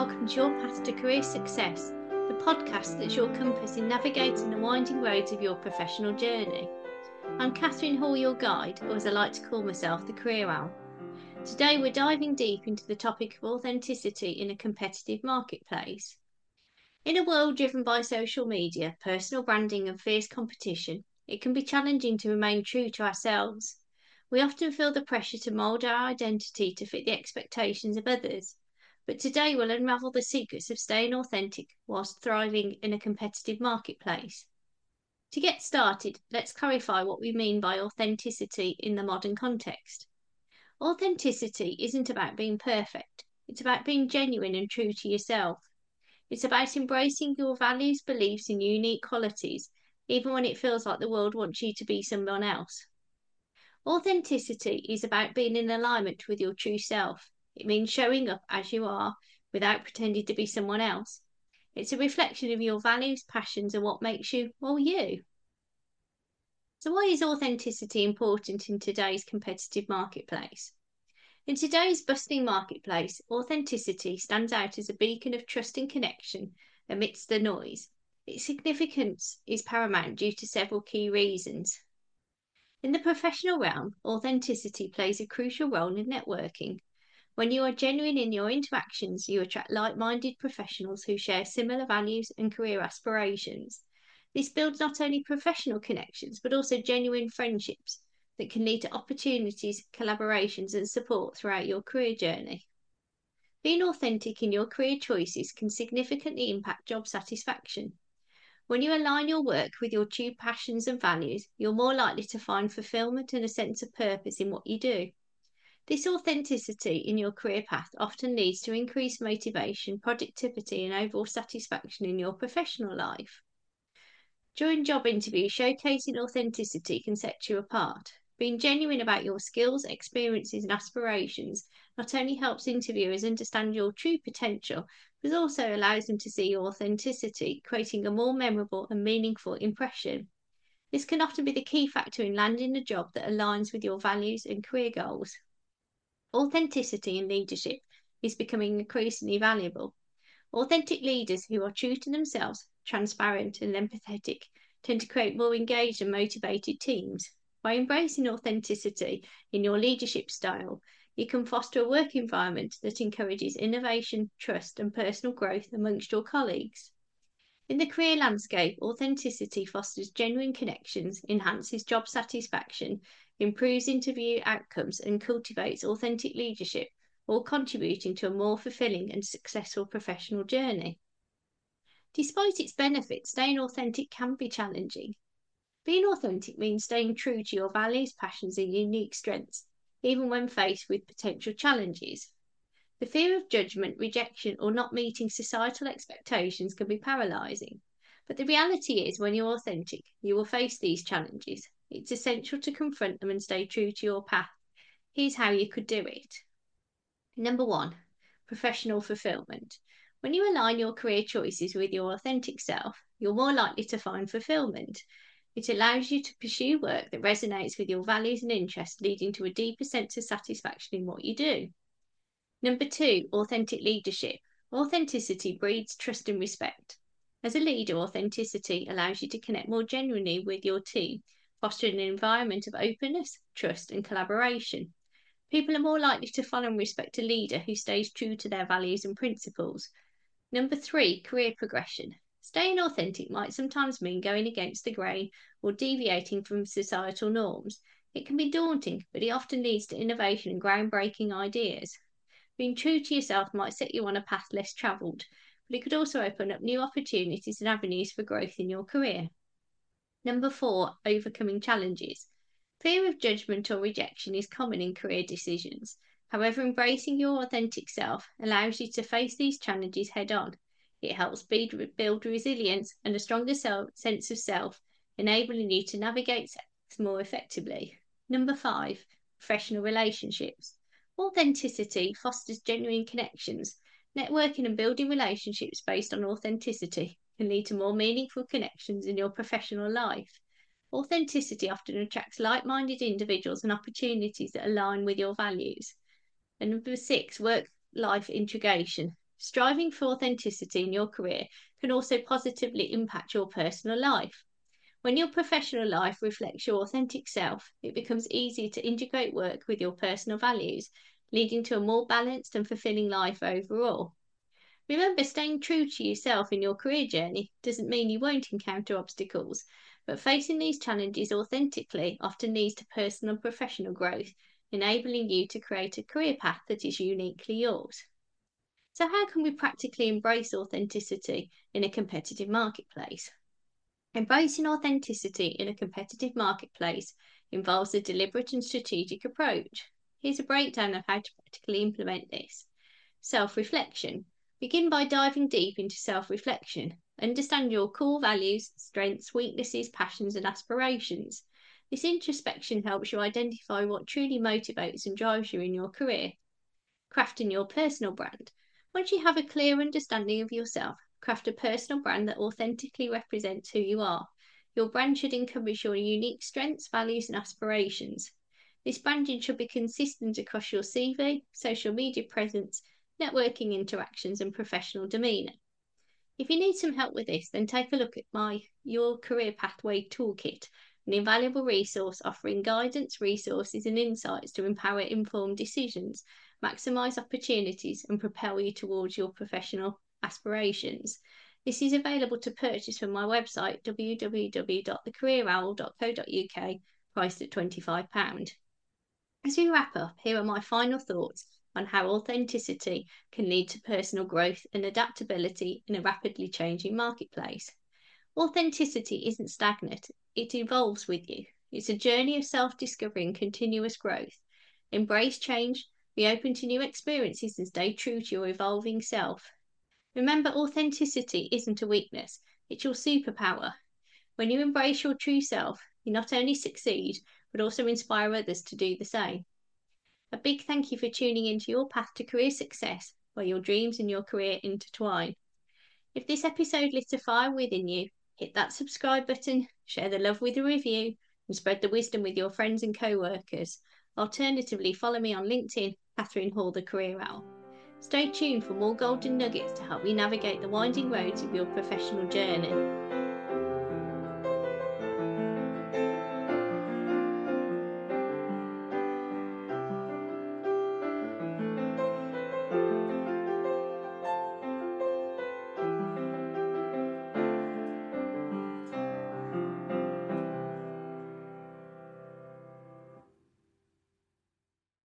welcome to Your Path to Career Success, the podcast that's your compass in navigating the winding roads of your professional journey. I'm Kathryn Hall, your guide, or as I like to call myself, the Career Owl. Today we're diving deep into the topic of authenticity in a competitive marketplace. In a world driven by social media, personal branding, and fierce competition, it can be challenging to remain true to ourselves. We often feel the pressure to mould our identity to fit the expectations of others but today we'll unravel the secrets of staying authentic whilst thriving in a competitive marketplace. To get started, let's clarify what we mean by authenticity in the modern context. Authenticity isn't about being perfect, it's about being genuine and true to yourself. It's about embracing your values, beliefs, and unique qualities, even when it feels like the world wants you to be someone else. Authenticity is about being in alignment with your true self. It means showing up as you are without pretending to be someone else. It's a reflection of your values, passions, and what makes you, well, you. So, why is authenticity important in today's competitive marketplace? In today's bustling marketplace, authenticity stands out as a beacon of trust and connection amidst the noise. Its significance is paramount due to several key reasons. In the professional realm, authenticity plays a crucial role in networking. When you are genuine in your interactions, you attract like minded professionals who share similar values and career aspirations. This builds not only professional connections, but also genuine friendships that can lead to opportunities, collaborations, and support throughout your career journey. Being authentic in your career choices can significantly impact job satisfaction. When you align your work with your true passions and values, you're more likely to find fulfillment and a sense of purpose in what you do. This authenticity in your career path often leads to increased motivation, productivity, and overall satisfaction in your professional life. During job interviews, showcasing authenticity can set you apart. Being genuine about your skills, experiences, and aspirations not only helps interviewers understand your true potential, but also allows them to see your authenticity, creating a more memorable and meaningful impression. This can often be the key factor in landing a job that aligns with your values and career goals. Authenticity in leadership is becoming increasingly valuable. Authentic leaders who are true to themselves, transparent, and empathetic tend to create more engaged and motivated teams. By embracing authenticity in your leadership style, you can foster a work environment that encourages innovation, trust, and personal growth amongst your colleagues. In the career landscape, authenticity fosters genuine connections, enhances job satisfaction, improves interview outcomes, and cultivates authentic leadership, all contributing to a more fulfilling and successful professional journey. Despite its benefits, staying authentic can be challenging. Being authentic means staying true to your values, passions, and unique strengths, even when faced with potential challenges. The fear of judgment, rejection, or not meeting societal expectations can be paralysing. But the reality is, when you're authentic, you will face these challenges. It's essential to confront them and stay true to your path. Here's how you could do it. Number one, professional fulfillment. When you align your career choices with your authentic self, you're more likely to find fulfillment. It allows you to pursue work that resonates with your values and interests, leading to a deeper sense of satisfaction in what you do. Number two, authentic leadership. Authenticity breeds trust and respect. As a leader, authenticity allows you to connect more genuinely with your team, fostering an environment of openness, trust, and collaboration. People are more likely to follow and respect a leader who stays true to their values and principles. Number three, career progression. Staying authentic might sometimes mean going against the grain or deviating from societal norms. It can be daunting, but it often leads to innovation and groundbreaking ideas. Being true to yourself might set you on a path less travelled, but it could also open up new opportunities and avenues for growth in your career. Number four, overcoming challenges. Fear of judgment or rejection is common in career decisions. However, embracing your authentic self allows you to face these challenges head on. It helps build resilience and a stronger sense of self, enabling you to navigate more effectively. Number five, professional relationships. Authenticity fosters genuine connections. Networking and building relationships based on authenticity can lead to more meaningful connections in your professional life. Authenticity often attracts like minded individuals and opportunities that align with your values. And number six, work life integration. striving for authenticity in your career can also positively impact your personal life. When your professional life reflects your authentic self, it becomes easier to integrate work with your personal values, leading to a more balanced and fulfilling life overall. Remember, staying true to yourself in your career journey doesn't mean you won't encounter obstacles, but facing these challenges authentically often leads to personal and professional growth, enabling you to create a career path that is uniquely yours. So, how can we practically embrace authenticity in a competitive marketplace? Embracing authenticity in a competitive marketplace involves a deliberate and strategic approach. Here's a breakdown of how to practically implement this. Self reflection. Begin by diving deep into self reflection. Understand your core values, strengths, weaknesses, passions, and aspirations. This introspection helps you identify what truly motivates and drives you in your career. Crafting your personal brand. Once you have a clear understanding of yourself, craft a personal brand that authentically represents who you are. Your brand should encompass your unique strengths, values, and aspirations. This branding should be consistent across your CV, social media presence, networking interactions, and professional demeanour. If you need some help with this, then take a look at my Your Career Pathway Toolkit, an invaluable resource offering guidance, resources, and insights to empower informed decisions maximize opportunities, and propel you towards your professional aspirations. This is available to purchase from my website www.thecareerowl.co.uk, priced at £25. As we wrap up, here are my final thoughts on how authenticity can lead to personal growth and adaptability in a rapidly changing marketplace. Authenticity isn't stagnant, it evolves with you. It's a journey of self discovery and continuous growth. Embrace change, be open to new experiences and stay true to your evolving self. Remember, authenticity isn't a weakness, it's your superpower. When you embrace your true self, you not only succeed, but also inspire others to do the same. A big thank you for tuning into your path to career success, where your dreams and your career intertwine. If this episode lit a fire within you, hit that subscribe button, share the love with a review, and spread the wisdom with your friends and co workers. Alternatively, follow me on LinkedIn Kathryn Hall, the Career Owl. Stay tuned for more golden nuggets to help you navigate the winding roads of your professional journey.